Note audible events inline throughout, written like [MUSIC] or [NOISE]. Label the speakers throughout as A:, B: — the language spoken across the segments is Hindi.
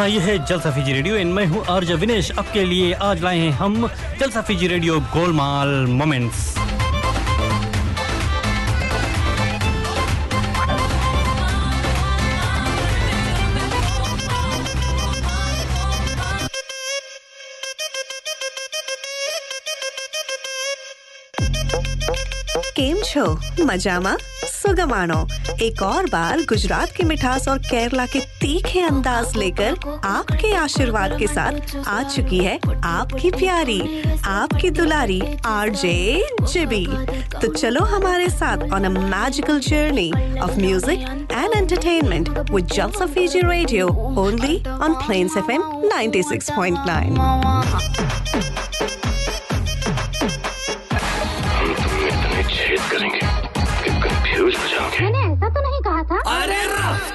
A: हाँ ये है जलसा फीजी रेडियो इन मैं हूँ आर्ज विनेश आपके लिए आज लाए हैं हम जलसा फीजी रेडियो गोलमाल मोमेंट्स
B: કેમ છો મજામાં सुगमानो। एक और बार गुजरात की मिठास और केरला के तीखे अंदाज लेकर आपके आशीर्वाद के साथ आ चुकी है आपकी प्यारी, आपकी दुलारी आरजे जिबी। तो चलो हमारे साथ on a magical journey of music and entertainment with Jalsa Fiji radio only on Plains FM 96.9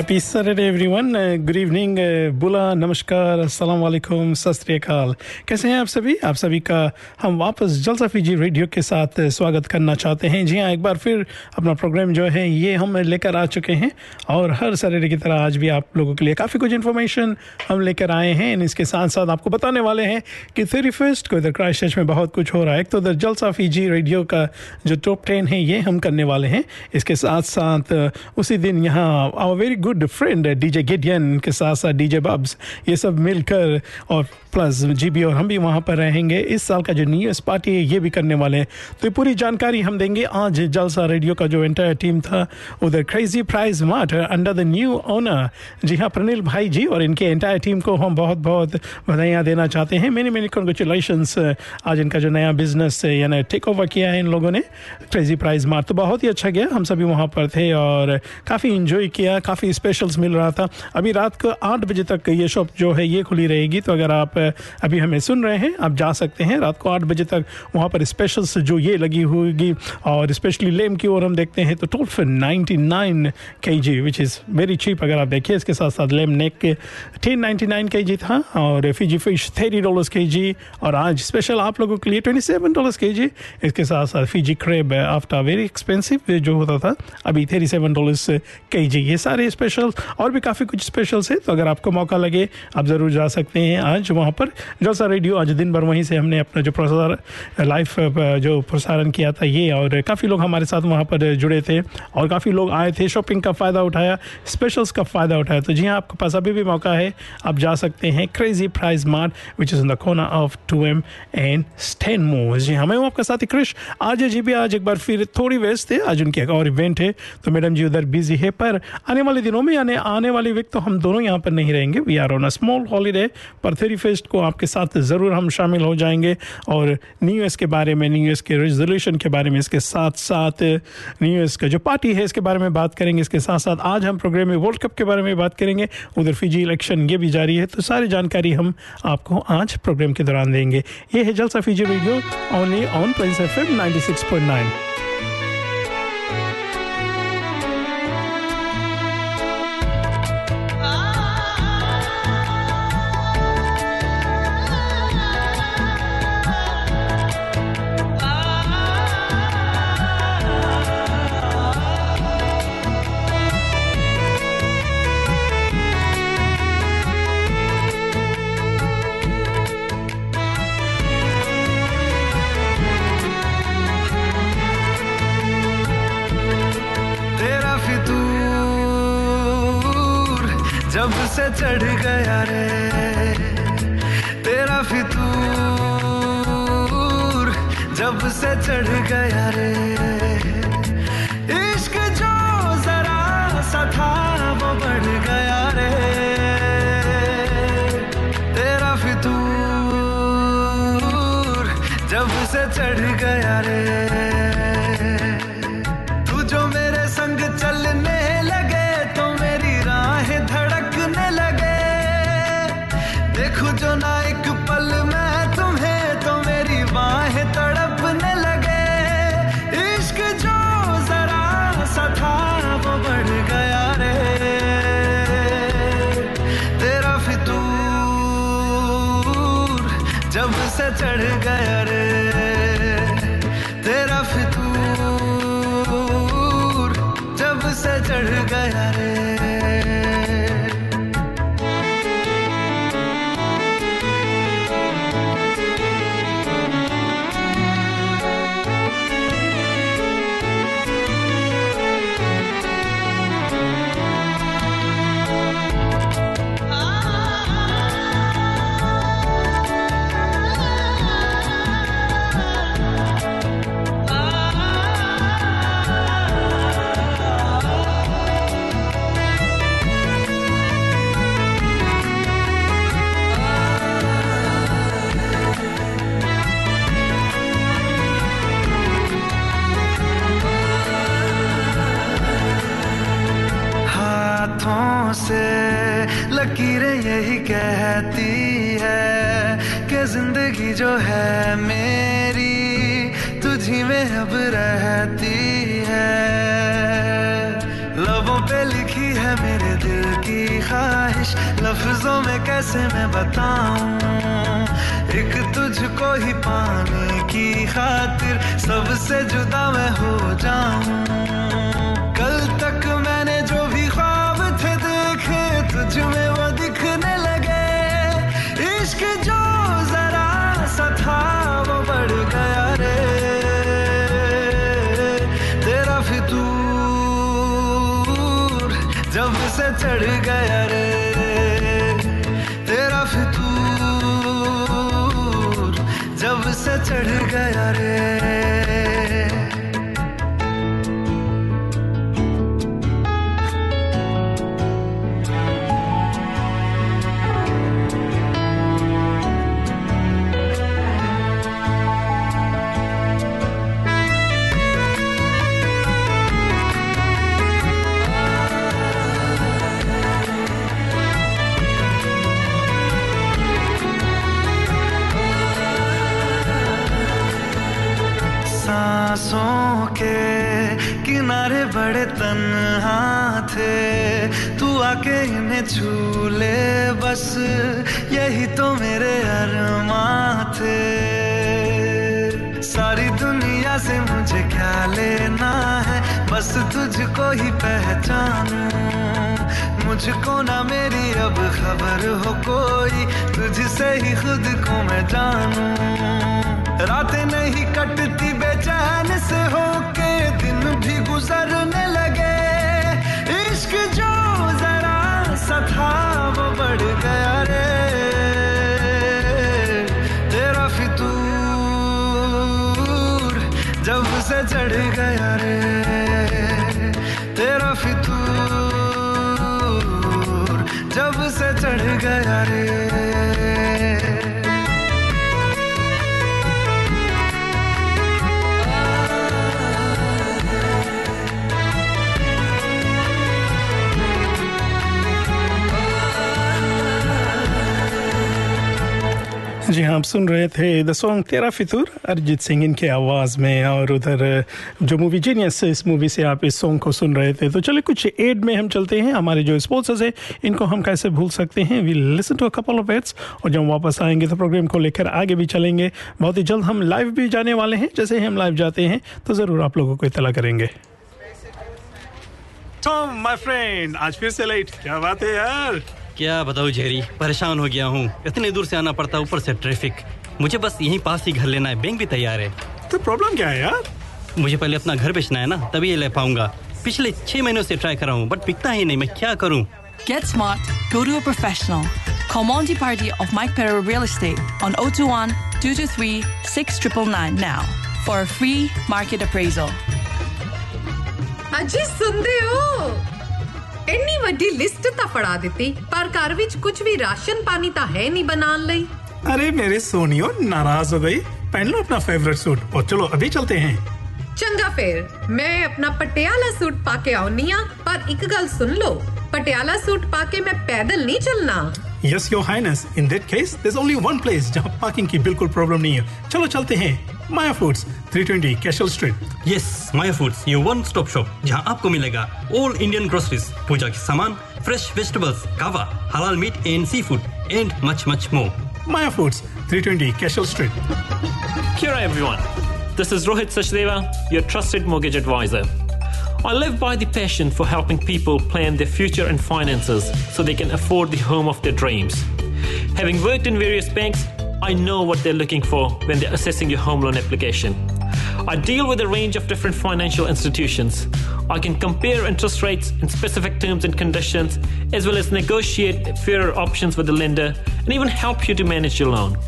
C: Everyone. Uh, good evening, uh, बुला नमस्कार अस्सलाम वालेकुम कैसे हैं आप सभी? आप सभी का हम वापस जलसा फीजी रेडियो के साथ uh, स्वागत करना चाहते हैं। जी हाँ एक बार फिर अपना प्रोग्राम जो है ये हम लेकर आ चुके हैं और हर सैटरडे की तरह आज भी आप लोगों के लिए काफ़ी कुछ इन्फॉर्मेशन हम लेकर आए हैं। इसके साथ साथ आपको बताने वाले हैं कि थर्टी फ़र्स्ट को इधर क्राइस्ट चर्च में बहुत कुछ हो रहा है। एक तो उधर जलसा फीजी रेडियो का जो टॉप टेन है ये हम करने वाले हैं। इसके साथ साथ uh, उसी दिन यहाँ very good friend DJ Gideon के साथ साथ डीजे बब्स ये सब मिलकर और प्लस जीबी और हम भी वहाँ पर रहेंगे। इस साल का जो न्यू ईयर्स पार्टी है ये भी करने वाले हैं। तो पूरी जानकारी हम देंगे आज जलसा रेडियो का जो एंटायर टीम था, उधर Crazy Price Mart under the new owner जी हाँ प्रनिल भाई जी और इनके एंटायर टीम को हम बहुत बहुत बधाइयाँ देना चाहते हैं। मेनी मेनी कॉन्ग्रेचुलेशन आज इनका जो नया बिज़नेस यानी टेक ओवर किया है इन लोगों ने क्रेजी प्राइज मार्ट तो बहुत ही अच्छा गया। हम सभी वहाँ पर थे और काफ़ी इंजॉय किया, काफ़ी स्पेशल्स मिल रहा था। अभी रात को आठ बजे तक ये शॉप जो है, ये खुली रहेगी। तो अगर आप अभी हमें सुन रहे हैं, आप जा सकते हैं रात को आठ बजे तक। वहाँ पर स्पेशल्स जो ये लगी होगी और स्पेशली लेम की ओर हम देखते हैं तो toll four ninety nine K G which is very cheap अगर आप देखिए, इसके साथ साथ lamb neck ten ninety nine K G था और फिजी फ़िश थर्टी डॉलर्स के जी और आज स्पेशल आप लोगों के लिए ट्वेंटी सेवन डॉलर्स के जी इसके साथ साथ Fiji crab after very expensive जो होता था, अभी थर्टी सेवन डॉलर्स के जी ये सारे स्पेशल और भी काफ़ी कुछ स्पेशल्स है तो अगर आपको मौका लगे, आप ज़रूर जा सकते हैं आज। वहाँ पर। जलसा रेडियो, आज दिन भर वहीं से हमने अपना जो प्रसार लाइव जो प्रसारण किया था ये और काफ़ी लोग हमारे साथ वहाँ पर जुड़े थे और काफ़ी लोग आए थे शॉपिंग का फ़ायदा उठाया स्पेशल्स का फ़ायदा उठाया। तो जी हाँ आपके पास अभी भी मौका है, आप जा सकते हैं Crazy Price Mart which is in the कोना of to M and stand मो जी हाँ मैं हूँ आपका साथी क्रिश आज जी भी आज एक बार फिर थोड़ी व्यस्त है, आज उनकी एक और इवेंट है। तो मैडम जी उधर बिज़ी है, पर आने वाले दिनों में यानी आने वाली वीक तो हम दोनों यहाँ पर नहीं रहेंगे। We are on a small holiday पर थर्टी फ़र्स्ट को आपके साथ ज़रूर हम शामिल हो जाएँगे और न्यू ईयर्स के बारे में न्यू ईयर्स के रेजोल्यूशन के बारे में, इसके साथ साथ न्यू ईयर्स का जो पार्टी है, इसके बारे में बात करेंगे। इसके साथ साथ आज हम प्रोग्राम में वर्ल्ड कप के बारे में बात करेंगे। उधर फिजी इलेक्शन ये भी जारी है तो सारी जानकारी हम आपको आज प्रोग्राम के दौरान देंगे। ये है Jalsa Fiji radio only on Plains F
D: M ninety चढ़ गया रे तेरा फितूर जब से चढ़ गया रे। कैसे मैं बताऊँ? एक तुझको ही पाने की खातिर सबसे जुदा मैं हो जाऊँ। बड़े तन्हा थे, तू आके इन्हें छू ले, बस यही तो मेरे अरमां थे। सारी दुनिया से मुझे क्या लेना है, बस तुझको ही पहचानूं। मुझको ना मेरी अब खबर हो कोई, तुझसे ही खुद को मैं जानू। रातें नहीं कटती बेचैन से होके दिन भी गुजरने लगे। इश्क जो जरा सा था, वो बढ़ गया रे। तेरा फितूर जब से चढ़ गया रे। तेरा फितूर जब से चढ़ गया रे।
C: जी हाँ आप सुन रहे थे द सॉन्ग तेरा फितूर, अरिजीत सिंह इनके आवाज़ में और उधर, जो मूवी जीनियस इस मूवी से आप इस सॉन्ग को सुन रहे थे। तो चलिए कुछ एड में हम चलते हैं। हमारे जो स्पोर्ट्स है, इनको हम कैसे भूल सकते हैं? We listen to a couple of ads और जब वापस आएँगे तो प्रोग्राम को लेकर आगे भी चलेंगे। बहुत ही जल्द हम लाइव भी जाने वाले हैं। जैसे ही हम लाइव जाते हैं तो ज़रूर आप लोगों को इतला करेंगे। टॉम माय फ्रेंड आज फिर से लेट क्या बात है यार?
A: क्या बताऊँ जेरी परेशान हो गया हूँ। इतने दूर से आना पड़ता है ऊपर से ट्रैफ़िक। मुझे बस यहीं पास ही घर लेना है। बैंक भी तैयार है।
C: तो प्रॉब्लम क्या है यार?
A: मुझे पहले अपना घर बेचना है ना तभी ये ले पाऊँगा। पिछले छह महीनों से ट्राई कर रहा हूँ बट पिकता ही नहीं। मैं क्या करूँ?
E: Get smart. Go to a professional. Call Monty Party of Mike Perro Real Estate on 021 223 6999 now for a free market appraisal.
F: अजी सुनते हो? ਇੰਨੀ ਵੱਡੀ ਲਿਸਟ ਤਾਂ ਫੜਾ ਦਿੱਤੀ ਪਰ ਘਰ ਵਿੱਚ ਕੁਝ ਵੀ ਰਾਸ਼ਨ ਪਾਣੀ ਤਾਂ ਹੈ ਨਹੀਂ ਬਣਾਉਣ ਲਈ
C: अरे मेरे सोनियो नाराज हो गई पहन लो अपना फेवरेट सूट और चलो अभी चलते हैं
F: ਚੰਗਾ ਫੇਰ ਮੈਂ ਆਪਣਾ ਪਟਿਆਲਾ ਸੂਟ ਪਾ ਕੇ ਆਉਣੀ ਆ ਪਰ ਇੱਕ ਗੱਲ ਸੁਣ ਲਓ ਪਟਿਆਲਾ ਸੂਟ ਪਾ ਕੇ ਮੈਂ ਪੈਦਲ ਨਹੀਂ ਚੱਲਣਾ
C: yes your highness in that case there's only one place जहां पार्किंग की बिल्कुल प्रॉब्लम नहीं है चलो चलते हैं Maya foods 320 Cashel street
A: yes Maya foods ये वन स्टॉप शॉप जहां आपको मिलेगा ऑल इंडियन ग्रोसरीज पूजा के सामान fresh vegetables kava halal meat and sea food and much much more
C: Maya foods 320 Cashel street
G: Kia ora, everyone. This is Rohit Sachdeva, your trusted mortgage advisor. I live by the passion for helping people plan their future and finances so they can afford the home of their dreams. Having worked in various banks, I know what they're looking for when they're assessing your home loan application. I deal with a range of different financial institutions. I can compare interest rates and specific terms and conditions, as well as negotiate fairer options with the lender and even help you to manage your loan.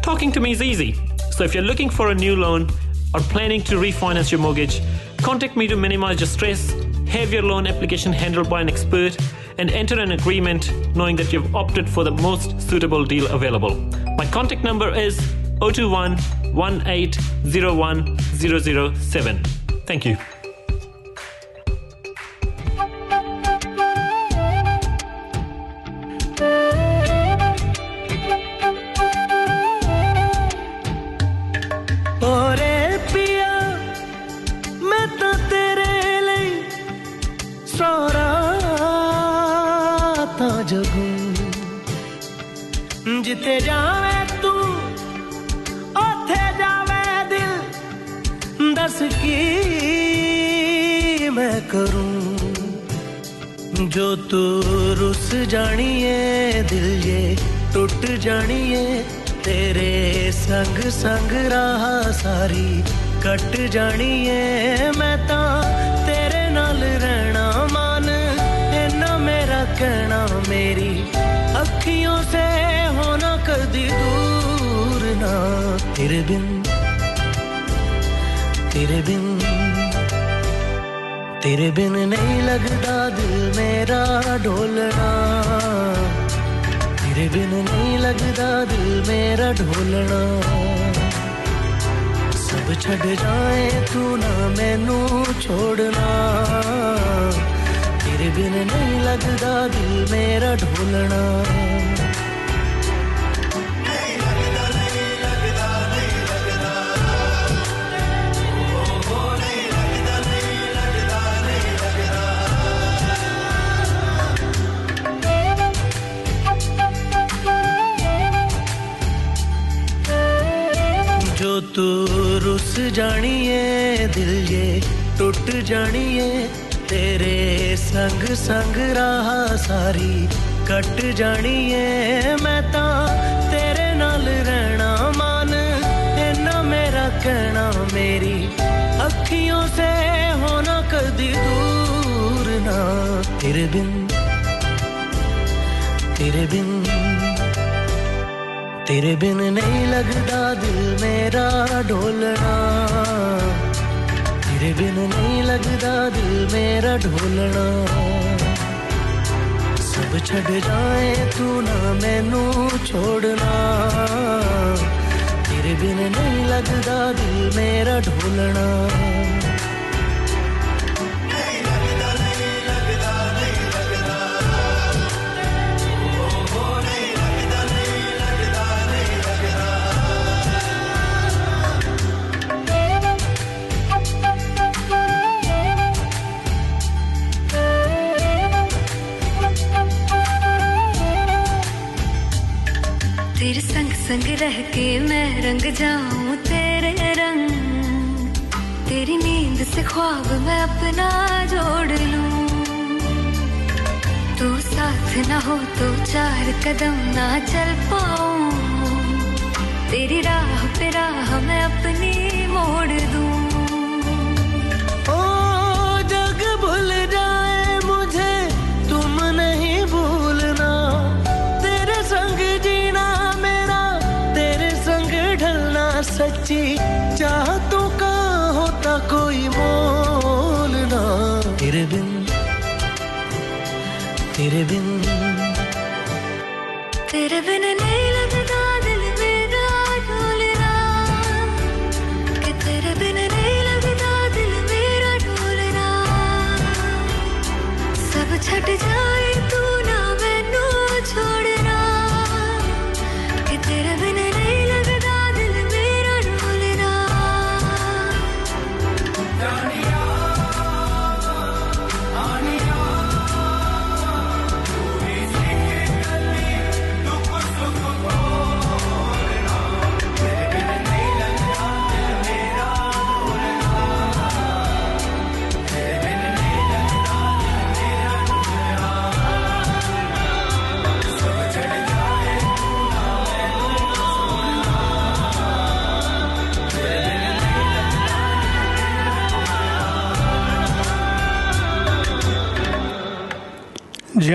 G: Talking to me is easy. So if you're looking for a new loan or planning to refinance your mortgage, contact me to minimize your stress, have your loan application handled by an expert, and enter an agreement knowing that you've opted for the most suitable deal available. My contact number is 021 1801 007. Thank you.
H: ਕੱਟ ਜਾਣੀਏ ਮੈਂ ਤਾਂ ਤੇਰੇ ਨਾਲ ਰਹਿਣਾ ਮਨ ਇੰਨਾ ਮੇਰਾ ਕਹਿਣਾ ਮੇਰੀ ਅੱਖੀਆਂ ਸੇ ਹੋਣਾ ਕਦੀ ਦੂਰ ਨਾ ਤੇਰੇ ਬਿਨ ਤੇਰੇ ਬਿਨ तेरे बिन नहीं लगता दिल मेरा ढोलना तेरे बिन नहीं लगता दिल मेरा ढोलना सब छड़ जाए तू ना मैनू छोड़ना तेरे बिन नहीं लगता दिल मेरा रुस जानिए दिल ये, टुट जानिए। तेरे संग संग राह सारी कट जानिए। मैं ता तेरे नाल रहना मन इन्ना मेरा कहना मेरी अखियों से होना कदी दूर ना। तेरे बिन तेरे बिन तेरे बिन नहीं लगता दिल मेरा ढोलना। तेरे बिन नहीं लगता दिल मेरा ढोलना। सब छड़ जाए तू ना मैनू छोड़ना। तेरे बिन नहीं लगता दिल मेरा ढोलना।
I: संग रह के मैं रंग जाऊँ तेरे रंग। तेरी नींद से ख्वाब मैं अपना जोड़ लूँ। तू साथ ना हो तो चार कदम ना चल पाऊँ। तेरी राह पे राह मैं अपनी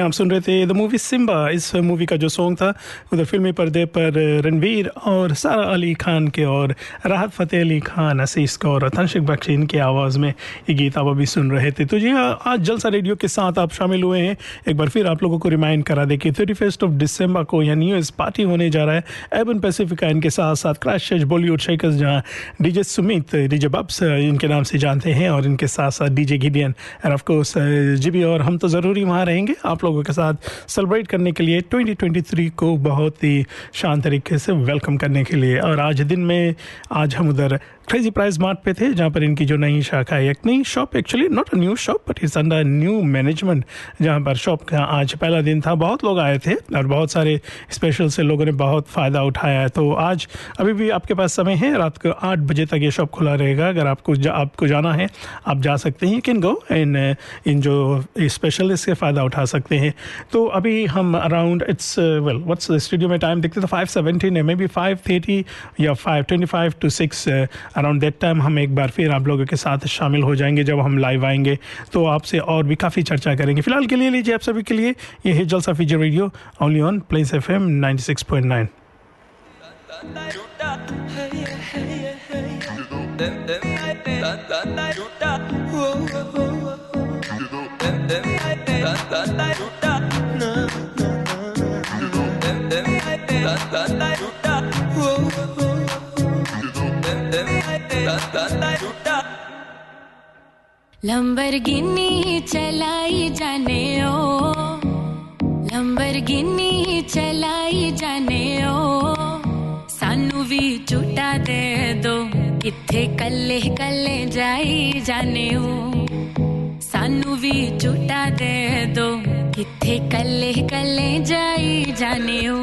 C: आप सुन रहे थे द मूवी सिम्बा इस मूवी का जो सॉन्ग था, उधर फिल्मी पर्दे पर रणवीर और सारा अली खान के और राहत फ़तेह अली खान, असीस कौर और तनशिक बख्शी इनकी आवाज़ में ये गीत आप अभी सुन रहे थे। तो जी हाँ आज जलसा रेडियो के साथ आप शामिल हुए हैं। एक बार फिर आप लोगों को रिमाइंड करा दे कि थर्टी फ़र्स्ट ऑफ़ दिसंबर को यहाँ न्यू ईयर्स पार्टी होने जा रहा है। एबन पैसिफिका इनके साथ साथ क्रैश बॉलीवुड शेकर्स जहाँ डीजे सुमित डीजे बब्स इनके नाम से जानते हैं और इनके साथ साथ डीजे गिडियन और ऑफकोर्स जीबी और हम तो ज़रूरी वहाँ रहेंगे। आप लोगों के साथ सेलिब्रेट करने के लिए 2023 को बहुत ही शान तरीके से वेलकम करने के लिए। और आज दिन में, आज हम उधर क्रेजी प्राइस मार्ट पे थे जहाँ पर इनकी जो नई शाखा है एक नई shop actually not a new shop but it's under new management जहाँ पर शॉप का आज पहला दिन था। बहुत लोग आए थे और बहुत सारे स्पेशल से लोगों ने बहुत फ़ायदा उठाया है। तो आज अभी भी आपके पास समय है रात को आठ बजे तक ये शॉप खुला रहेगा। अगर आपको जा, आपको जाना है आप जा सकते हैं कैन गो इन इन जो स्पेशल इससे फ़ायदा उठा सकते हैं। तो अभी हम around it's well what's studio में टाइम देखते तो फाइव सेवेंटीन है मे बी फाइव थर्टी या five twenty five to six around that time हम एक बार फिर आप लोगों के साथ शामिल हो जाएँगे जब हम लाइव आएँगे तो आपसे और भी काफ़ी चर्चा करेंगे फ़िलहाल के लिए लीजिए आप सभी के लिए ये है Jalsa Fiji radio only on Plains F M ninety six point nine
J: Lamborghini चलाई जाने ओ। लंबरगिनी चलाई जाने ओ। सानू भी झूठा दे दो किथे कल्ले कल्ले जाई जाने ओ। सानू भी झूठा दे दो किथे कल्ले कल्ले जाई जाने ओ।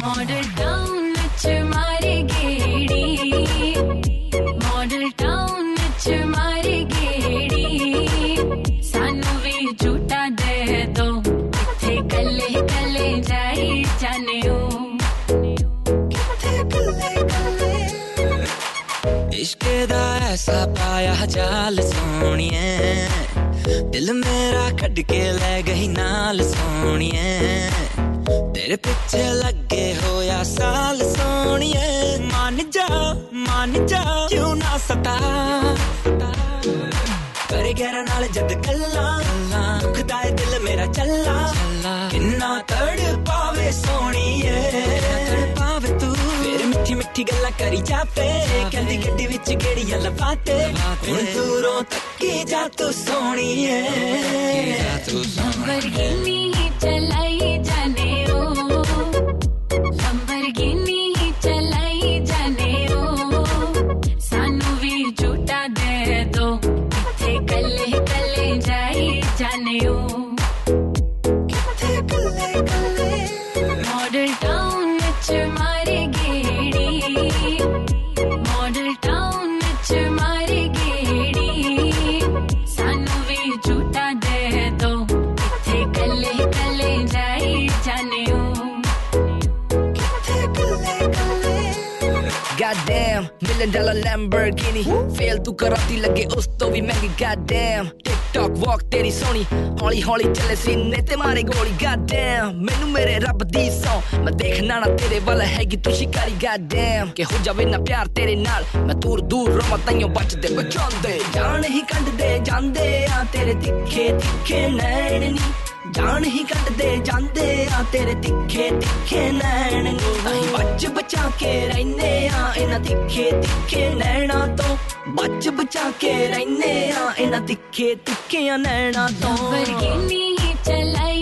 J: मॉडल टाउन च मारे
K: ऐसा पाया जाल सोनिए। दिल मेरा कट के ले गई नाल सोनिए। तेरे पीछे लगे होया साल सोनिए। मान जा मान जा, क्यों ना सता? करे गहरा नाल जद गल्ला दुखदा दिल मेरा चल्ला। किन्ना तड़ पावे सोनिए। फिर मिठी मिठी गल्ला करी जाते कहंदी गड्डी विच गेड़ियाँ लपाते। हुन दूरों तक्की जा तू सोनिए।
J: लंबरगिनी चलाई जाने ओ। लंबरगिनी चलाई जाने ओ। सानू भी झूठा दे दो। किथे कल्ले कल्ले जाई जाने
L: Goddamn, million dollar Lamborghini fail ਤੂੰ ਕਰਾਤੀ ਲੱਗੇ ਉਸ ਤੋਂ ਵੀ ਮਹਿੰਗੀ goddamn TikTok walk ਤੇਰੀ ਸੋਹਣੀ ਹੌਲੀ ਹੌਲੀ ਚੱਲੇ ਸੀਨੇ ਤੇ ਮਾਰੇ ਗੋਲੀ goddamn ਮੈਨੂੰ ਮੇਰੇ ਰੱਬ ਦੀ ਸੌ ਮੈਂ ਦੇਖਣਾ ਨਾ ਤੇਰੇ ਵੱਲ ਹੈਗੀ ਤੂੰ ਸ਼ਿਕਾਰੀ goddamn ਕਿ ਹੋ ਜਾਵੇ ਨਾ ਪਿਆਰ ਤੇਰੇ ਨਾਲ ਮੈਂ ਦੂਰ ਦੂਰ ਰਵਾਂ ਤਾਈਓ ਬਚਦੇ ਬਚਾਉਂਦੇ ਜਾਣ ਹੀ ਕੱਢਦੇ ਜਾਂਦੇ ਆ ਤੇਰੇ ਤਿੱਖੇ ਤਿੱਖੇ ਨੈਣ ਨੀ ਜਾਨ ਹੀ ਕੱਢਦੇ ਜਾਂਦੇ ਆ, ਤੇਰੇ ਤਿੱਖੇ ਤਿੱਖੇ ਨੈਣ ਅਸੀਂ ਬੱਚ ਬਚਾ ਕੇ ਰਹਿੰਦੇ ਆ, ਇਹਨਾਂ ਤਿੱਖੇ ਤਿੱਖੇ ਨੈਣਾ ਤੋਂ। ਬੱਚ ਬਚਾ ਕੇ ਰਹਿੰਦੇ ਆ, ਇਹਨਾਂ ਤਿੱਖੇ ਤਿੱਖੇ ਨੈਣਾ ਤੋਂ।
I: ਲੰਬਰਗਿਨੀ ਚਲਾਈ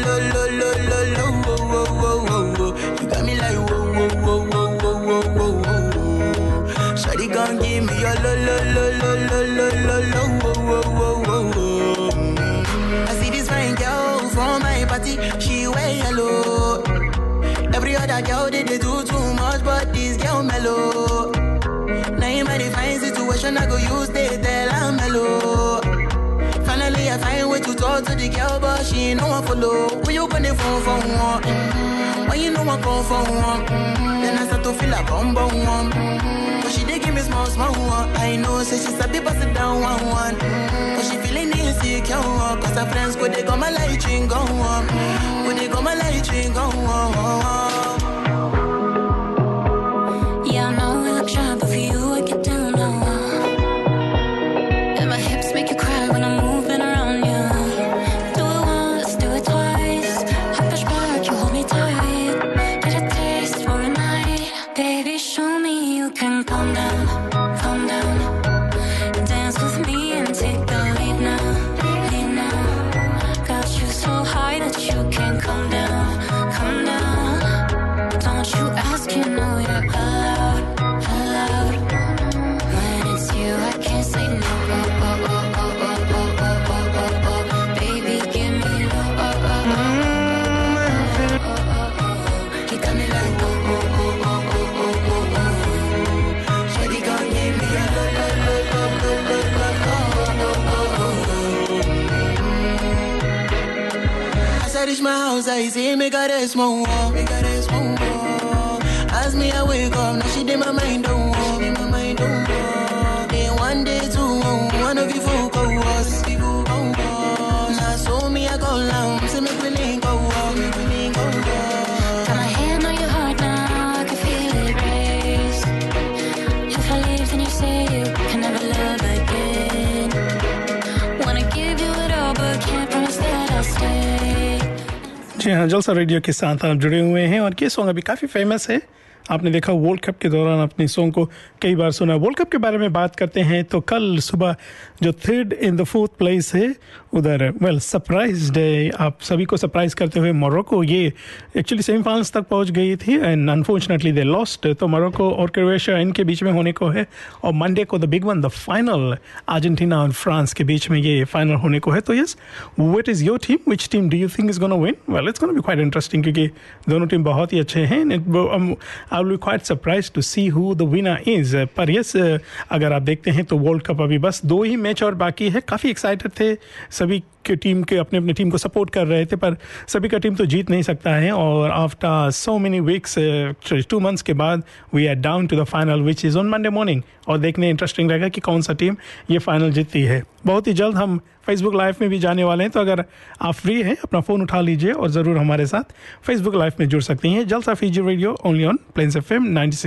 M: lo, give me your lo, lo, lo, lo, lo, lo, lo, lo, whoa, whoa, whoa, whoa. I see this fine girl from my party, she wear yellow. Every other girl they, they do too much, but this girl mellow. Now in my fine situation, I go use they tell I'm mellow. Finally, I find way to talk to the girl, but she ain't no one follow. Who you gonna phone for one? Mm-hmm. When you know I come for one, then I start to feel a bum bum one. But she dey give me small small one. I know, say she's a bit it down one one. But she feeling insecure, cause her friends go they go my light ring go on, go they go my light ring go on.
I: I
M: see me got a small wall, me got a small wall. As me I wake up, now she did my mind don't walk, my mind don't walk. Then one day two, one of you folk
C: जी हाँ जलसा रेडियो के साथ आप जुड़े हुए हैं और ये सॉन्ग अभी काफ़ी फ़ेमस है। आपने देखा वर्ल्ड कप के दौरान अपने सॉन्ग को कई बार सुना। वर्ल्ड कप के बारे में बात करते हैं तो कल सुबह जो third in the fourth place है, उधर वेल सरप्राइज़ डे आप सभी को सरप्राइज़ करते हुए मोरक्को ये एक्चुअली सेमीफाइनल्स तक पहुँच गई थी एंड अनफॉर्चुनेटली दे लॉस्ट तो मोरक्को और क्रोएशिया इनके बीच में होने को है और मंडे को the big one the final Argentina और फ्रांस के बीच में ये फाइनल होने को है। तो yes what is your team which team do you think is gonna win well it's gonna be quite interesting क्योंकि दोनों टीम बहुत ही अच्छे हैं। I will quite surprise to see who the winner is पर यस अगर आप देखते हैं तो वर्ल्ड कप अभी बस दो ही मैच और बाकी है। काफ़ी एक्साइटेड थे। सभी के टीम के, अपने अपने टीम को सपोर्ट कर रहे थे, पर सभी का टीम तो जीत नहीं सकता है। और after so many weeks two months के बाद we are down to the final which is on Monday morning और देखने इंटरेस्टिंग रहेगा कि कौन सा टीम ये फाइनल जीतती है। बहुत ही जल्द हम फेसबुक लाइव में भी जाने वाले हैं तो अगर आप फ्री हैं, अपना फ़ोन उठा लीजिए और ज़रूर हमारे साथ फेसबुक लाइव में जुड़ सकती हैं।
N: Jalsa Fiji radio only on Plains F M ninety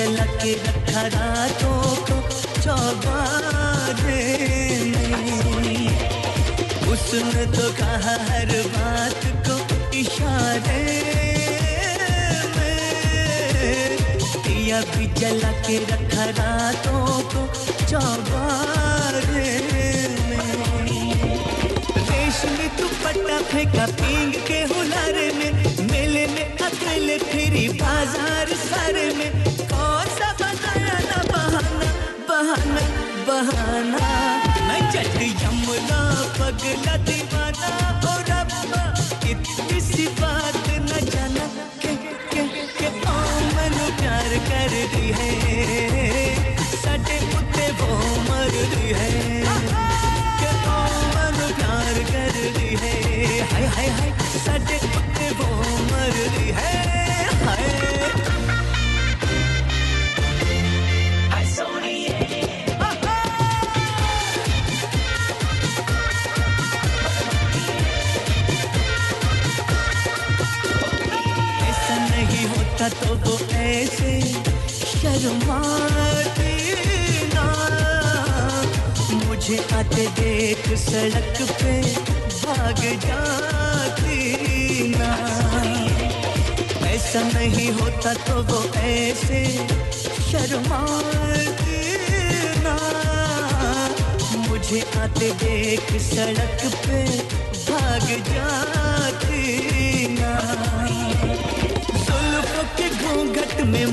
N: जला के रखा रातों को चौबारे उसने तो कहा हर बात को इशारे दिया भी जला के रखा रातों को चौबारे में। रेशमी दुपट्टा फेंका पींग के हुलारे में, मेले में अकेले फिरी बाज़ार सारे में। पगला दीवाना और शर्माती ना मुझे आते देख सड़क पे भाग जाती ना। ऐसा नहीं होता तो वो ऐसे शर्माती ना। मुझे आते देख सड़क पे भाग जाती ना। जुल्फों के घूंघट में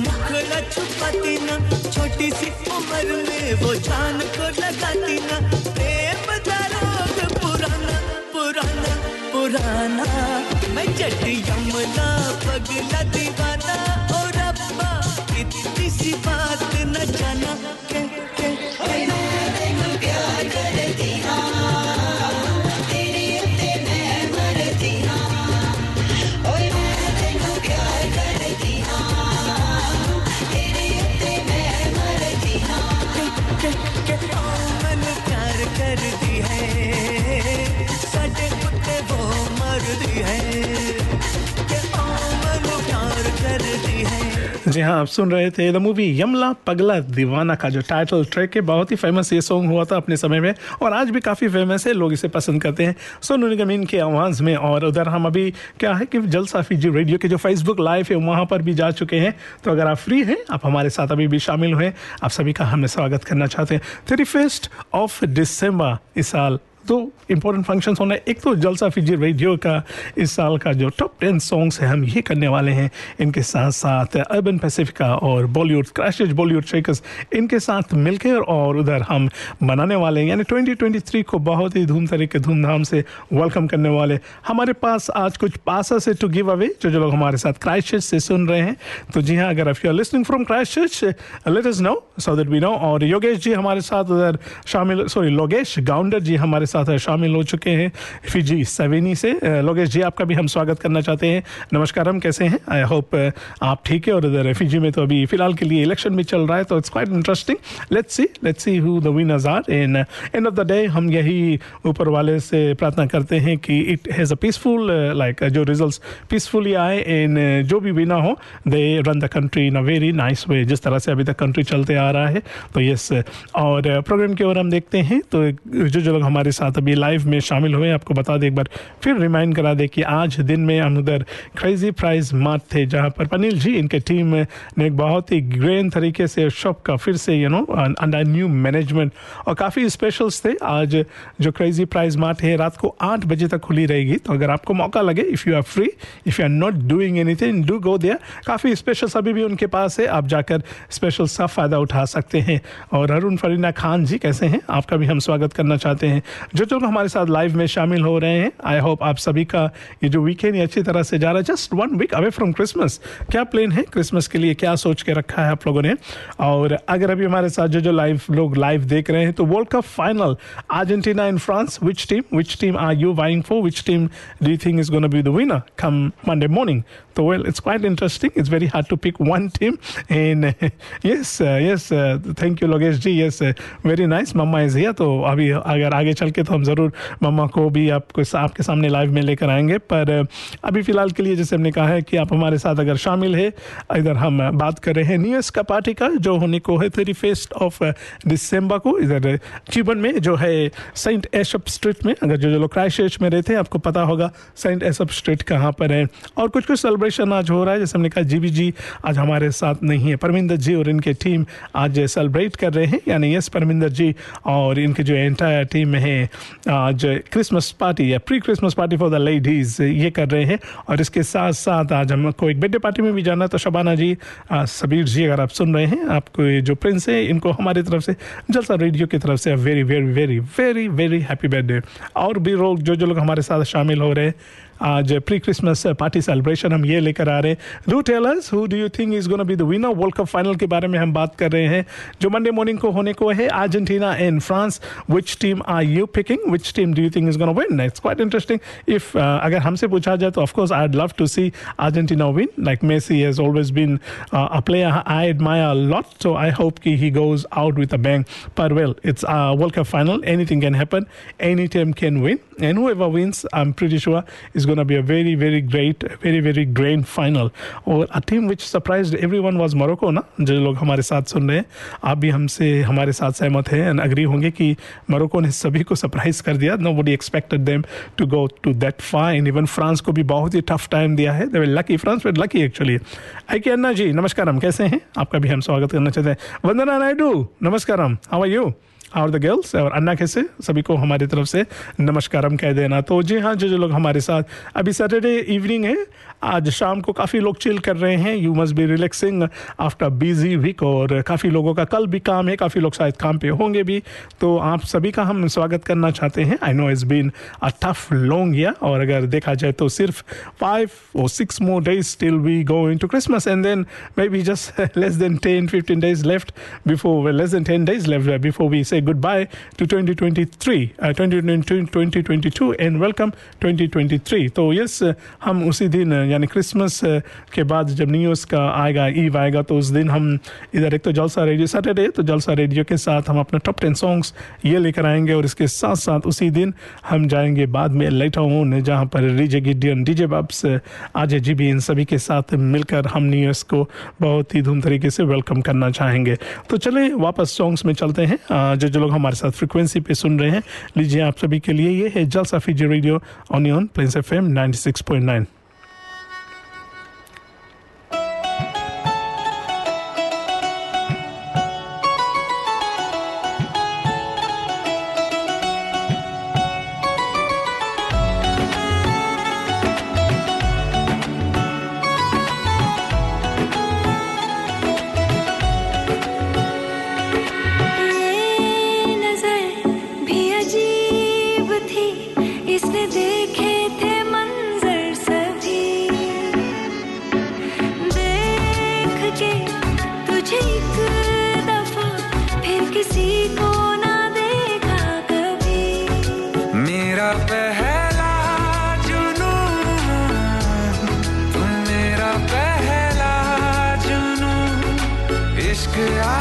N: छुपाती ना छोटी सी उम्र में वो जान को लगाती ना प्रेम का रोग पुराना पुराना पुराना। मैं जट यमुना, पगला दीवाना
C: जी हाँ आप सुन रहे थे द मूवी यमला पगला दीवाना का, जो टाइटल ट्रैक है बहुत ही फ़ेमस ये सॉन्ग हुआ था अपने समय में, और आज भी काफ़ी फ़ेमस है, लोग इसे पसंद करते हैं। सोनू निगम इनकी आवाज़ में, और उधर हम अभी, क्या है कि जलसा फीजी रेडियो के जो फेसबुक लाइव है, वहाँ पर भी जा चुके हैं। तो अगर आप फ्री हैं, आप हमारे साथ अभी भी शामिल हुए आप सभी का हमें स्वागत करना चाहते हैं। थर्टी फ़र्स्ट ऑफ़ दिसंबर इस साल दो इंपॉर्टेंट फ़ंक्शन होना। है एक तो जलसा फिजी रेडियो का इस साल का जो टॉप टेन सॉन्ग्स है, हम ये करने वाले हैं। इनके साथ साथ अर्बन पैसिफिका और बॉलीवुड क्रैशेज बॉलीवुड शेकर्स इनके साथ मिलकर और उधर हम मनाने वाले हैं। यानी 2023 को बहुत ही धूम तरीके, धूमधाम से वेलकम करने वाले। हमारे पास आज कुछ पासा से टू गिव अवे जो जो लोग हमारे साथ क्राइस्ट से सुन रहे हैं। तो जी हाँ अगर you are listening from Christ let us know so that we know और योगेश जी हमारे साथ उधर शामिल सॉरी लोगेश गाउंडर जी हमारे साथ साथ शामिल हो चुके हैं फिजी सवेनी से। लोकेश जी, आपका भी हम स्वागत करना चाहते हैं। नमस्कार, हम कैसे हैं? आई होप आप ठीक है और इधर फिजी में तो अभी फ़िलहाल के लिए इलेक्शन भी चल रहा है तो it's quite interesting let's see let's see who the winners are in end of the day हम यही ऊपर वाले से प्रार्थना करते हैं कि it has a peaceful like जो रिजल्ट्स पीसफुली आए इन जो भी विनर हो they run the country in a very nice way जिस तरह से अभी तक कंट्री चलते आ रहा है। तो यस और प्रोग्राम की ओर हम देखते हैं तो जो जो लोग हमारे साथ अभी लाइव में शामिल हुए आपको बता दें एक बार फिर रिमाइंड करा दें कि आज दिन में हम उधर क्रेजी प्राइज मार्ट थे, जहाँ पर अनिल जी, इनके टीम ने एक बहुत ही ग्रेन तरीके से शॉप का फिर से you know under new management और काफ़ी स्पेशल्स थे। आज जो क्रेजी प्राइज मार्ट है, रात को आठ बजे तक खुली रहेगी। तो अगर आपको मौका लगे if you are free if you are not doing anything do go there काफ़ी स्पेशल्स अभी भी उनके पास है। आप जाकर स्पेशल्स का फ़ायदा उठा सकते हैं। और अरुण फरीना खान जी, कैसे हैं? आपका भी हम स्वागत करना चाहते हैं। जो जो हमारे साथ लाइव में शामिल हो रहे हैं आई होप आप सभी का ये जो वीकेंड अच्छी तरह से जा रहा है just one week away from Christmas क्या प्लान है क्रिसमस के लिए? क्या सोच के रखा है आप लोगों ने? और अगर अभी हमारे साथ जो जो लाइव लोग लाइव देख रहे हैं तो world cup final Argentina in France which team which team are you vying for which team do think is gonna be the winner come Monday morning तो well it's quite interesting it's very hard to pick one team and yes yes thank you Logesh ji yes very nice mamma is here तो अभी अगर आगे चल के तो हम ज़रूर मम्मा को भी आपको आपके सामने लाइव में लेकर आएँगे। पर अभी फ़िलहाल के लिए जैसे हमने कहा है कि आप हमारे साथ अगर शामिल है, इधर हम बात कर रहे हैं न्यू ईयर्स का पार्टी का जो होने को है थर्टी फ़र्स्ट ऑफ़ दिसंबर को। इधर जीवन में जो है सेंट एशप स्ट्रीट में, अगर जो जो लोग क्राइस्ट में रहते हैं, आपको पता होगा सेंट एशप स्ट्रीट कहाँ पर है। और कुछ कुछ सेलिब्रेशन आज हो रहा है। जैसे हमने कहा जीबी जी आज हमारे साथ नहीं है। परमिंदर जी और इनके टीम आज सेलिब्रेट कर रहे हैं। यानी यस परमिंदर जी और इनके जो एंटायर टीम है, आज क्रिसमस पार्टी या pre Christmas party for the ladies ये कर रहे हैं। और इसके साथ साथ आज हमको एक बर्थडे पार्टी में भी जाना तो शबाना जी सबीर जी, अगर आप सुन रहे हैं, आपको जो प्रिंस है, इनको हमारी तरफ़ से, जलसा रेडियो की तरफ़ से very very very very very happy birthday और भी लोग जो जो लोग हमारे साथ शामिल हो रहे हैं आज प्री क्रिसमस पार्टी सेलिब्रेशन हम ये लेकर आ रहे हैं। Do tell us who do you think is gonna be the winner world cup final के बारे में हम बात कर रहे हैं। जो मंडे मॉर्निंग को होने को है Argentina and France which team are you picking which team do you think is gonna win it's quite interesting if अगर हमसे पूछा जाए तो of course I love to see Argentina win like Messi has always been a player I admire lot so I hope कि he goes out with a bang पर well it's world cup final anything can happen any team can win and and whoever wins, I'm pretty sure is going to be a very, very great, very, very grand final. और a team which surprised everyone was Morocco ना? जो लोग हमारे साथ सुन रहे हैं आप भी हमसे हमारे साथ सहमत हैं एंड अग्री होंगे कि मोरक्को ने सभी को सरप्राइज़ कर दिया। Nobody expected them to go to that final even France को भी बहुत ही टफ टाइम दिया है। They lucky France were lucky actually आई के अन्ना जी नमस्कार हम कैसे हैं? आपका भी हम स्वागत करना चाहते हैं। वंदना नायडू नमस्कार हम। हाउ आर यू और द गर्ल्स और अन्ना कैसे? सभी को हमारी तरफ़ से नमस्कार हम कह देना। तो जी हाँ जो जो लोग हमारे साथ, अभी सैटरडे इवनिंग है। आज शाम को काफ़ी लोग चिल कर रहे हैं। You must be relaxing after busy week और काफ़ी लोगों का कल भी काम है। काफ़ी लोग शायद काम पे होंगे भी। तो आप सभी का हम स्वागत करना चाहते हैं। I know it's been a tough long या और अगर देखा जाए तो सिर्फ़ फाइव और six more days still we go into Christmas and then maybe just less than ten fifteen days left before less than ten days left before we say three twenty twenty two and welcome twenty twenty three तो यस हम उसी दिन यानी क्रिसमस के बाद जब न्यू का आएगा ईव आएगा तो उस दिन हम इधर एक तो जलसा रेडियो सैटरडे तो जलसा रेडियो के साथ हम अपने टॉप टेन सॉन्ग्स ये लेकर आएँगे और इसके साथ साथ उसी दिन हम जाएँगे बाद में लेटर ऑन जहाँ पर डीजे गिडियन डीजे बाब्स आज जी भी इन सभी के साथ मिलकर हम न्यू ईयर्स को बहुत ही धूम तरीके से वेलकम करना चाहेंगे। तो चले, वापस सॉन्ग्स में चलते हैं। जो जो लोग हमारे साथ फ्रिक्वेंसी पे सुन रहे हैं, लीजिए आप सभी के लिए। ये है Jalsa Fiji radio onion Plains F M ninety six point nine
I: que.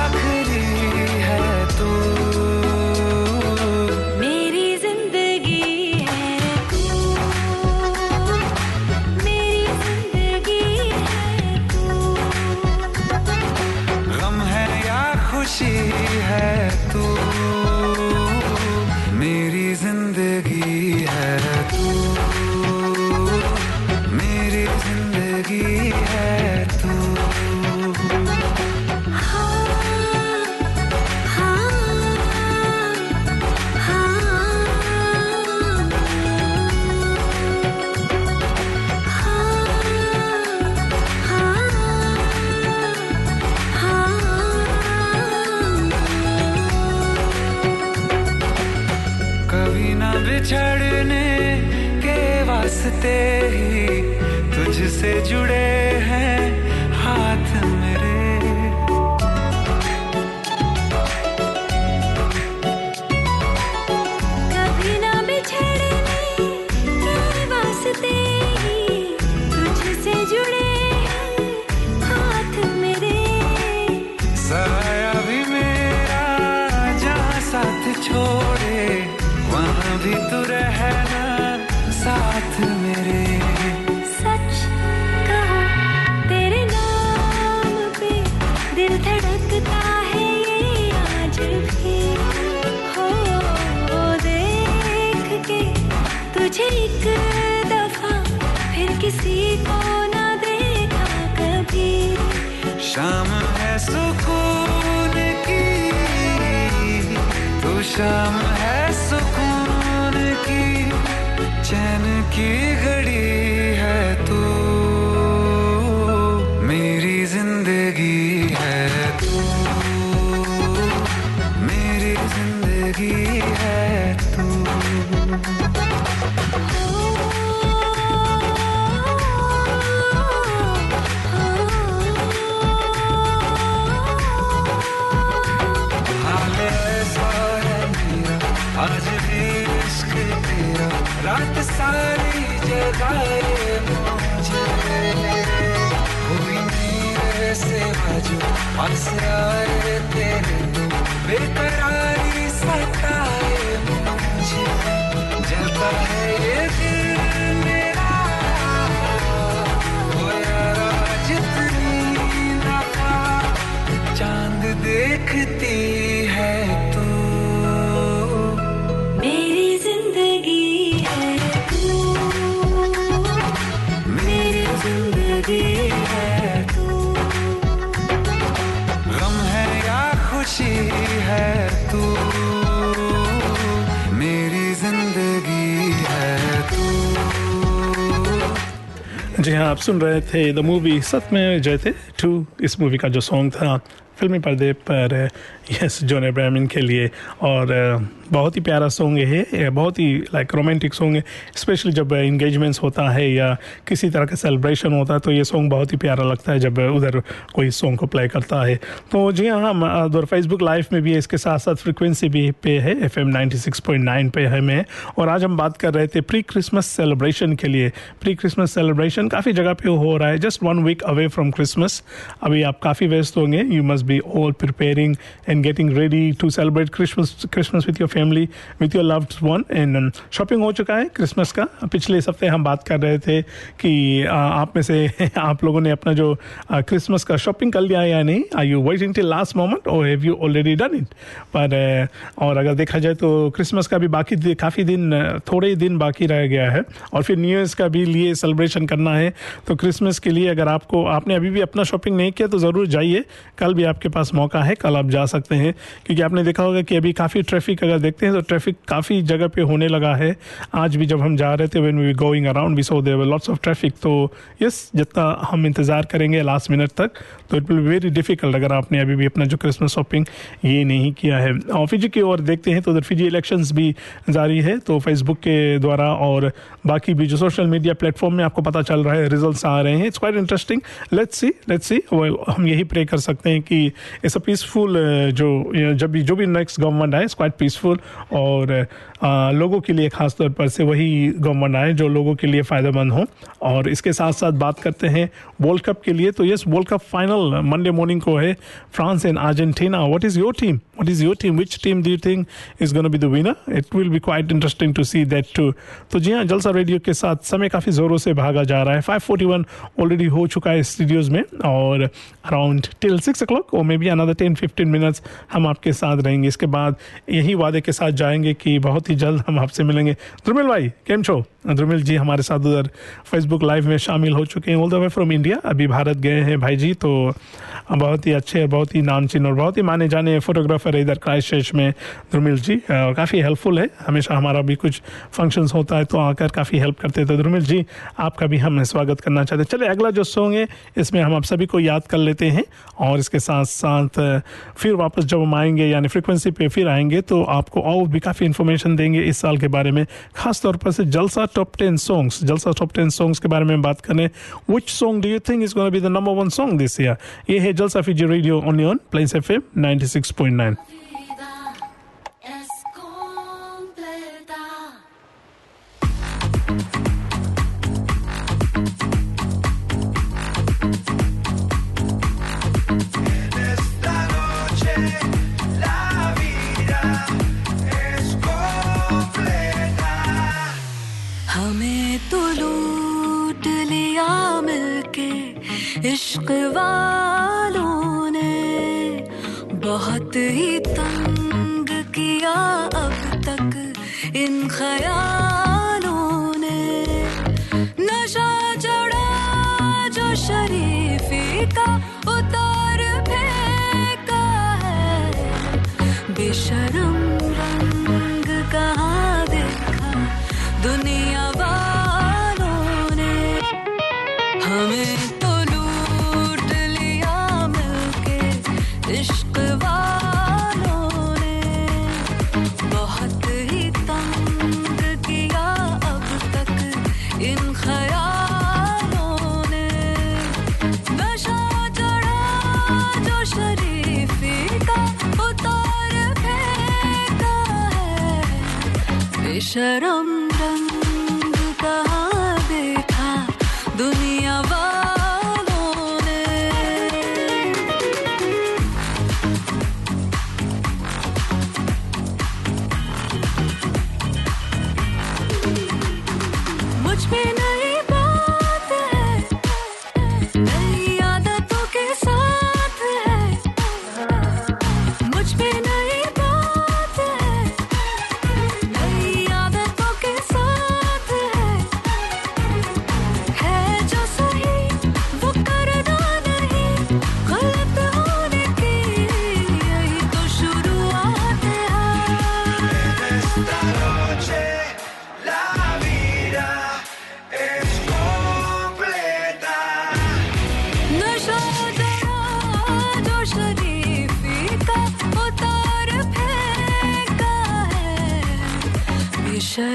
I: शाम है सुकून की चैन की घड़ी।
C: आसरा तेरे तो बेकर जी हाँ आप सुन रहे थे द मूवी सत में जय थे टू, इस मूवी का जो सॉन्ग था फिल्मी पर्दे पर यस जॉन अब्राहमिन के लिए। और बहुत ही प्यारा सॉन्ग है बहुत ही लाइक रोमांटिक सॉन्ग है। स्पेशली जब इंगेजमेंट्स होता है या किसी तरह का सेलिब्रेशन होता है तो ये सॉन्ग बहुत ही प्यारा लगता है जब उधर कोई सॉन्ग को प्ले करता है। तो जी हाँ हम उधर फेसबुक लाइव में भी है, इसके साथ साथ फ्रिक्वेंसी भी पे है F M ninety six point nine पे है मैं। और आज हम बात कर रहे थे प्री क्रिसमस सेलिब्रेशन के लिए। प्री क्रिसमस सेलिब्रेशन काफ़ी जगह पे हो रहा है just one week away from Christmas अभी आप काफ़ी व्यस्त होंगे you must be all preparing and getting ready to celebrate Christmas Christmas with your family with your loved one and shopping हो चुका है क्रिसमस का। पिछले हफ़्ते हम बात कर रहे थे कि आप में से [LAUGHS] आप लोगों ने अपना जो क्रिसमस का शॉपिंग कर लिया या नहीं। I you waiting till last moment और have you already done it पर और अगर देखा जाए तो क्रिसमस का भी बाकी काफ़ी दिन थोड़े ही दिन बाकी रह गया है। और फिर न्यू ईयर्स का भी लिए सेलिब्रेशन करना है। तो क्रिसमस के लिए अगर आपको, आपने अभी भी अपना शॉपिंग नहीं किया तो ज़रूर जाइए। कल भी आपके पास मौका है, कल आप जा सकते हैं। क्योंकि आपने देखा होगा कि अभी काफ़ी ट्रैफ़िक अगर देखते हैं तो ट्रैफ़िक काफ़ी जगह पे होने लगा है। आज भी जब हम जा रहे थे when we going around we saw there lots of traffic तो यस जितना हम इंतज़ार करेंगे लास्ट मिनट तक तो इट विल वेरी डिफ़िकल्ट अगर आपने अभी भी अपना जो क्रिसमस शॉपिंग ये नहीं किया है। और फिजी की ओर देखते हैं तो उधर फिजी इलेक्शंस भी जारी है तो फेसबुक के द्वारा और बाकी भी जो सोशल मीडिया प्लेटफॉर्म में आपको पता चल रहा है रिज़ल्ट आ रहे हैं। It's quite interesting let's see let's see हम यही प्रे कर सकते हैं कि इट्स अ पीसफुल जो जब भी, जो भी नेक्स्ट गवर्नमेंट आए इट्स क्वाइट पीसफुल और लोगों के लिए खास तौर पर से वही गवर्नमेंट आए जो लोगों के लिए फ़ायदेमंद हो। और इसके साथ साथ बात करते हैं वर्ल्ड कप के लिए। तो yes world cup final Monday morning को है France and Argentina. What is your team what is your team which team do you think is gonna be the winner it will be quite interesting to see that too तो जी हाँ जलसा रेडियो के साथ समय काफ़ी ज़ोरों से भागा जा रहा है। फाइव फोर्टी वन ऑलरेडी हो चुका है स्टूडियोज़ में और around till six o'clock और maybe another ten fifteen minutes हम आपके साथ रहेंगे। इसके बाद यही वादे के साथ जाएँगे कि बहुत ही जल्द हम आपसे मिलेंगे। ध्रुमिल भाई, केम छो? ध्रुमिल जी हमारे साथ उधर फेसबुक लाइव में शामिल हो चुके हैं। All the way from India अभी भारत गए हैं भाई जी तो बहुत ही अच्छे, बहुत ही नामचीन और बहुत ही माने जाने फोटोग्राफर है इधर क्राइस्ट में ध्रुमिल जी। और काफ़ी हेल्पफुल है। हमेशा हमारा भी कुछ फ़ंक्शंस होता है तो आकर काफ़ी हेल्प करते हैं। तो ध्रुमिल जी, आपका भी हम स्वागत करना चाहते हैं। चले अगला जो सॉन्ग है, इसमें हम आप सभी को याद कर लेते हैं और इसके साथ साथ फिर वापस जब हम आएँगे, यानी फ्रिक्वेंसी पे फिर आएँगे तो आपको और भी काफ़ी इन्फॉर्मेशन देंगे इस साल के बारे में। खासतौर पर से Jalsa top ten songs Jalsa top ten songs के बारे में बात करें which song do you think is gonna be the number one song this year ये है Jalsa Fiji radio only on Plains FM 96.9
I: हमें इश्क वालों ने बहुत ही तंग किया अब तक इन ख्यालों should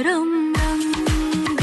I: बेशरम रंग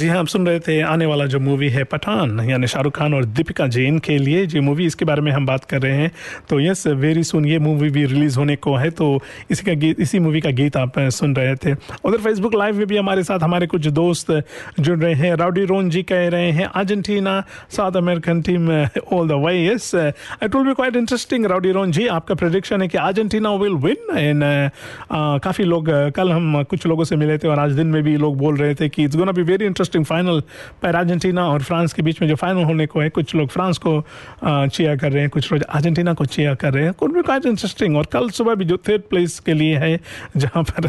I: जी हाँ
C: आप सुन रहे थे आने वाला जो मूवी है पठान, यानी शाहरुख खान और दीपिका जैन के लिए जो मूवी इसके बारे में हम बात कर रहे हैं। तो यस वेरी सुन ये मूवी भी रिलीज़ होने को है तो इसी का गीत, इसी मूवी का गीत आप सुन रहे थे। उधर फेसबुक लाइव में भी हमारे साथ हमारे कुछ दोस्त जुड़ रहे हैं। राउडी रोन जी कह रहे हैं Argentina South American team all the way yes it will be quite interesting Rowdy Ron ji. आपका प्रोडिक्शन है कि अर्जेंटीना विल विन एंड काफ़ी लोग कल हम कुछ लोगों से मिले थे और आज दिन में भी लोग बोल रहे थे कि it's gonna be very interesting final पर अर्जेंटीना और फ्रांस के बीच में जो फाइनल होने को है, कुछ लोग फ्रांस को चिया कर रहे हैं, कुछ लोग अर्जेंटीना को चिया कर रहे हैं। कुछ भी क्वाइट इंटरेस्टिंग और कल सुबह भी जो थर्ड प्लेस के लिए है, जहाँ पर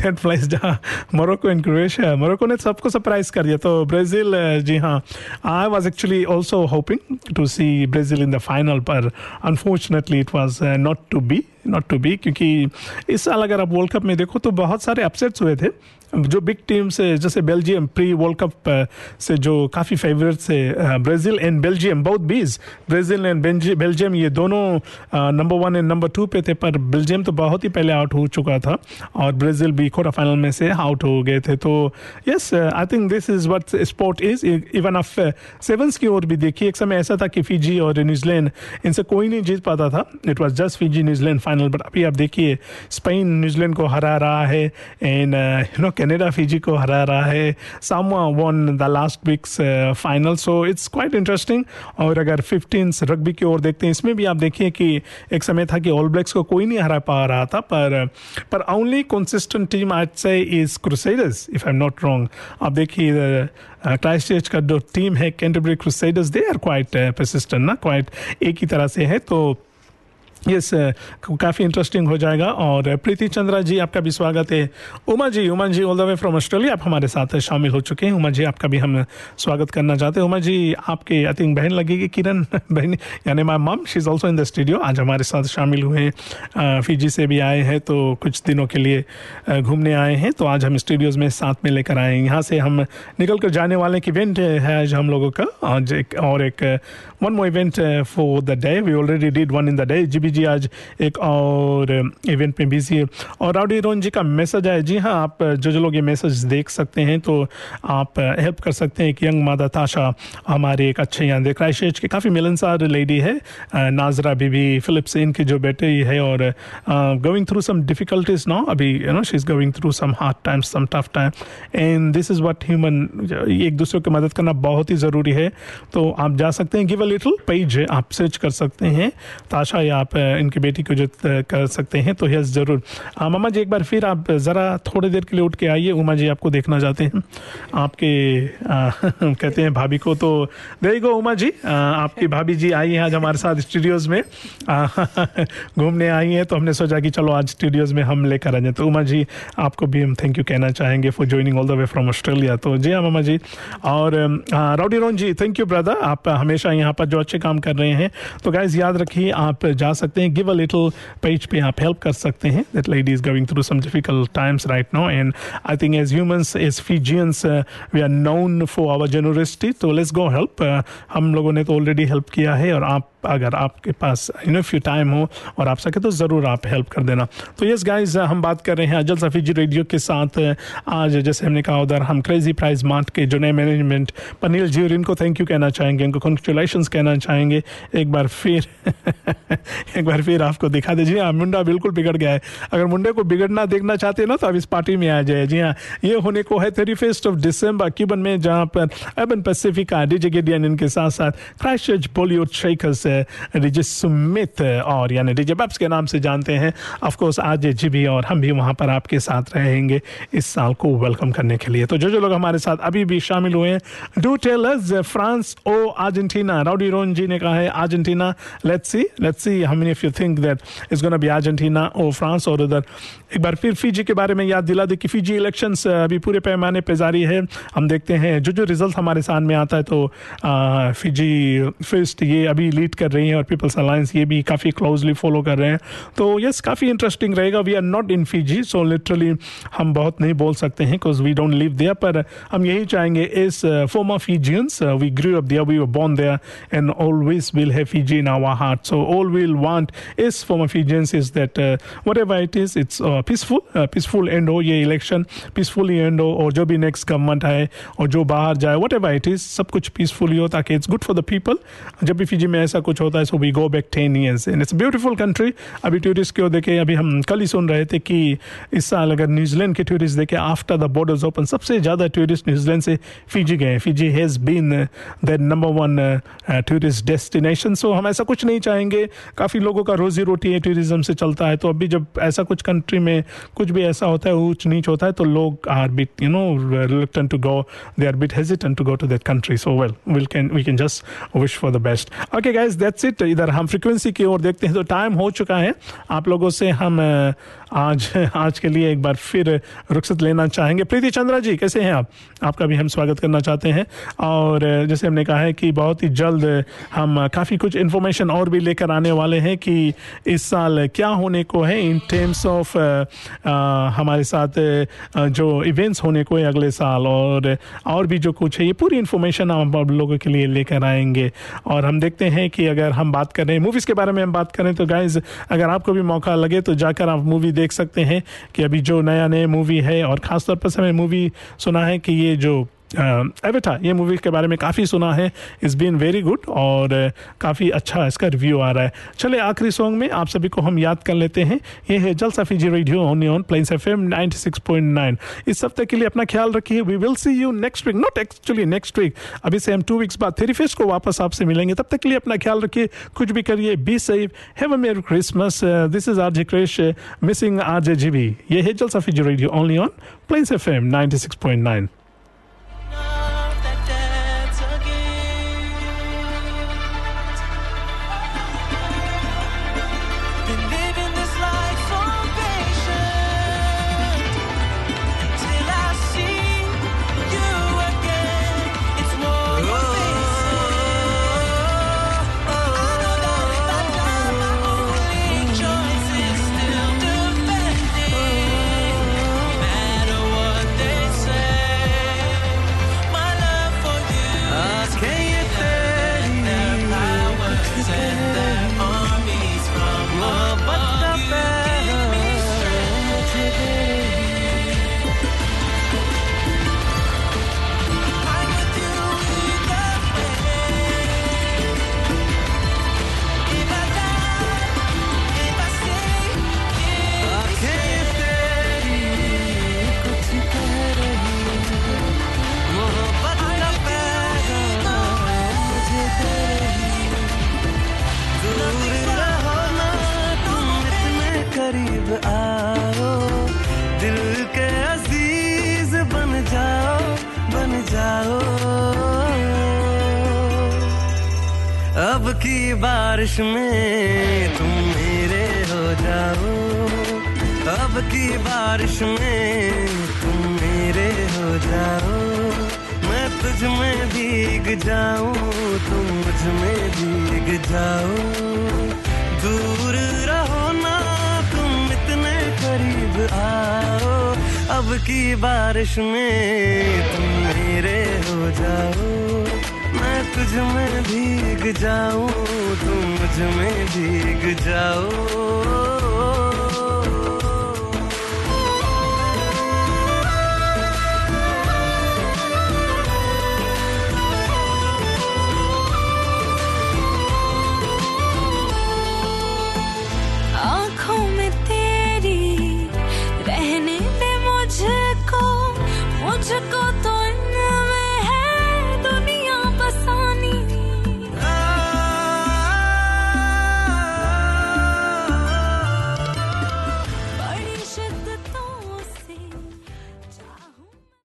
C: थर्ड प्लेस जहाँ मोरक्को एंड क्रोएशिया मोरक्को ने सबको सरप्राइज़ कर दिया। तो ब्राज़ील जी हाँ I was actually also hoping to see Brazil in the final पर unfortunately it was not to be not to be क्योंकि इस साल अगर आप वर्ल्ड कप में देखो तो बहुत सारे अपसेट्स हुए थे। जो बिग टीम से जैसे बेल्जियम प्री वर्ल्ड कप से जो काफ़ी फेवरेट से ब्राज़ील एंड बेल्जियम बहुत बीज ब्राज़ील एंड बेल्जियम ये दोनों number one and number two पे थे, पर बेल्जियम तो बहुत ही पहले आउट हो चुका था, और ब्राज़ील भी क्वार्टर फाइनल में से आउट हो गए थे। तो yes I think this is what sport is even of sevens की ओर भी देखिए। एक समय ऐसा था कि फिजी और न्यूजीलैंड इनसे कोई नहीं जीत पाता था। It was just Fiji New Zealand final but अभी आप देखिए स्पेन न्यूजीलैंड को हरा रहा है and you know Canada Fiji को हरा रहा है Samoa won the last week's final so it's quite interesting और अगर फिफ्टीन रग्बी की ओर देखते हैं, इसमें भी आप देखिए कि एक समय था कि ऑल ब्लैक्स को कोई नहीं हरा पा रहा था, पर पर ओनली कंसिस्टेंट टीम आज से is Crusaders if I am not wrong आप देखिए क्राइस्ट चर्च का जो टीम है Canterbury Crusaders they are quite persistent ना? क्वाइट एक ही तरह से है तो यस काफ़ी इंटरेस्टिंग हो जाएगा। और प्रीति चंद्रा जी, आपका भी स्वागत है। Uma ji Uma ji all the way from Australia आप हमारे साथ शामिल हो चुके हैं। उमा जी, आपका भी हम स्वागत करना चाहते हैं। उमा जी, आपके आई थिंक बहन लगेगी किरण। [LAUGHS] बहन, यानी my mum she is also in the studio आज हमारे साथ शामिल हुए हैं। फिजी से भी आए हैं तो कुछ दिनों के लिए घूमने आए हैं। तो आज हम स्टूडियोज़ में साथ में लेकर आए हैं। यहाँ से हम निकल कर जाने वाले एक इवेंट है आज हम लोगों का। आज एक, और एक one more event for the day we already did one in the day जी जी आज एक और इवेंट में बिज़ी है। और राउडी रोन जी का मैसेज है जी हाँ आप जो जो लोग ये मैसेज देख सकते हैं तो आप हेल्प कर सकते हैं कि यंग मादा ताशा हमारे एक अच्छे यहाँ देख क्राइश के काफ़ी मिलनसार लेडी है। नाजरा बीबी फिलिप्स इनके जो बेटे है और going through some difficulties now अभी you know she is going through some hard time some tough time and this is what human एक दूसरे की मदद करना बहुत ही ज़रूरी है। तो आप जा सकते हैं। गिव लिटिल पेज आप सर्च कर सकते हैं। ताशा या आप इनकी बेटी को जो कर सकते हैं तो यस ज़रूर। मामा जी एक बार फिर आप ज़रा थोड़ी देर के लिए उठ के आइए उमा जी आपको देखना चाहते हैं। आपके आ, [LAUGHS] कहते हैं भाभी को तो दे गो उमा जी। आ, आपकी भाभी जी आई हैं आज हमारे साथ स्टूडियोज़ में। [LAUGHS] घूमने आई हैं तो हमने सोचा कि चलो आज स्टूडियोज़ में हम लेकर आ जाए। तो उमा जी आपको भी हम थैंक यू कहना चाहेंगे for joining all the way from Australia तो जी हाँ मामा जी। और Rowdy Ron ji thank you brother आप हमेशा यहाँ पर जो अच्छे काम कर रहे हैं। तो गाइज़ याद रखिए, आप जा सकते हैं गिव अ लिटिल पेज पे आप हेल्प कर सकते हैं। That lady is going through some difficult times right now and I think as humans as Fijians we are known for our generosity तो लेट्स गो हेल्प हम लोगों ने तो ऑलरेडी हेल्प किया है और आप अगर आपके पास यू नो फ्यू टाइम हो और आप सके तो ज़रूर आप हेल्प कर देना। तो यस गाइज़ हम बात कर रहे हैं अजल सफ़ी जी रेडियो के साथ। आज जैसे हमने कहा उधर हम क्रेजी प्राइज मार्ट के जो नए मैनेजमेंट पनील जी और इनको थैंक यू कहना चाहेंगे, इनको कॉन्ग्रेचुलेशन कहना चाहेंगे। एक बार फिर, [LAUGHS] एक बार फिर आपको दिखा दे। जी हाँ मुंडा बिल्कुल बिगड़ गया है। अगर मुंडे को बिगड़ना देखना चाहते हैं ना तो अब इस पार्टी में आ जाए जी हाँ ये होने को है thirty first of December Cuban में जहाँ पर अर्बन पैसिफिका डीजे गेडियन इनके साथ साथ क्राइश Christ Bollywood shakers DJ Sumit और यानी डीजे बब्स के नाम से जानते हैं। ऑफ़ कोर्स आज जी भी और हम भी वहाँ पर आपके साथ रहेंगे इस साल को वेलकम करने के लिए। तो जो जो लोग हमारे साथ अभी भी शामिल हुए हैं do tell us France or Argentina rowdy रोन जी ने कहा है Argentina let's see let's see how many if you think that is gonna be Argentina or France और उधर एक बार फिर फीजी के बारे में याद दिला दे कि फीजी इलेक्शंस अभी पूरे पैमाने पर जारी है। हम देखते हैं जो जो रिज़ल्ट हमारे सामने आता है तो फीजी फिस्ट ये अभी लीड कर रही हैं और पीपल्स अलायंस ये भी काफ़ी क्लोजली फॉलो कर रहे हैं। तो यस काफ़ी इंटरेस्टिंग रहेगा। We are not in Fiji so literally हम बहुत नहीं बोल सकते हैं because we don't live there पर हम यही चाहेंगे as former Fijians we grew up there we born there and always will have Fiji in our heart so all will want as former Fijians is that whatever it is it's peaceful peaceful and हो ये इलेक्शन पीसफुली एंड हो, और जो भी नेक्स्ट गवर्नमेंट आए, और जो बाहर जाए वट एवर इट इज़ सब कुछ पीसफुली हो, ताकि it's good for the people जब भी फीजी में ऐसा कुछ होता है so we go back ten years and it's beautiful country अभी टूरिस्ट की ओर देखे? अभी हम कल ही सुन रहे थे कि इस साल अगर न्यूजीलैंड के टूरिस्ट देखे आफ्टर द बॉर्डर्स ओपन सबसे ज़्यादा टूरिस्ट न्यूजीलैंड से फिजी गए Fiji has been the number one tourist destination so हम ऐसा कुछ नहीं चाहेंगे। काफ़ी लोगों का रोजी रोटी है टूरिज़्म से चलता है। तो अभी जब ऐसा कुछ कंट्री में कुछ भी ऐसा होता है ऊंच नीच होता है तो लोग are bit you know reluctant to go they are bit hesitant to go to that country so well will can we can just wish for the best okay guys that's it इधर हम फ्रिक्वेंसी की ओर देखते हैं तो टाइम हो चुका है। आप लोगों से हम आज आज के लिए एक बार फिर रुखसत लेना चाहेंगे। प्रीति चंद्रा जी, कैसे हैं आप? आपका भी हम स्वागत करना चाहते हैं। और जैसे हमने कहा है कि बहुत ही जल्द हम काफ़ी कुछ इन्फॉर्मेशन और भी लेकर आने वाले हैं कि इस साल क्या होने को है इन टर्म्स ऑफ़ हमारे साथ जो इवेंट्स होने को है अगले साल और और भी जो कुछ है, ये पूरी इन्फॉर्मेशन हम आप लोगों के लिए लेकर आएँगे। और हम देखते हैं कि अगर हम बात कर मूवीज़ के बारे में हम बात करें तो गाइज़ अगर आपको भी मौका लगे तो जाकर आप मूवी देख सकते हैं कि अभी जो नया नया मूवी है और ख़ासतौर पर हमें मूवी सुना है कि ये जो एवेटा ये मूवी के बारे में काफ़ी सुना है। इज़ बीन वेरी गुड और काफ़ी अच्छा इसका रिव्यू आ रहा है। चले आखिरी सॉन्ग में आप सभी को हम याद कर लेते हैं। ये है Jal Safi ji radio on on Plains F M इस हफ़्ते के लिए अपना ख्याल रखिए। We will see you next week not actually next week अभी से हम टू वीक्स बाद थेरी को वापस आपसे मिलेंगे। तब तक के लिए अपना ख्याल रखिए। कुछ भी करिए be safe have a Christmas this is R J Crash missing R J G B ये है
H: Jal Safi ji radio only on Plains F M ninety six point nine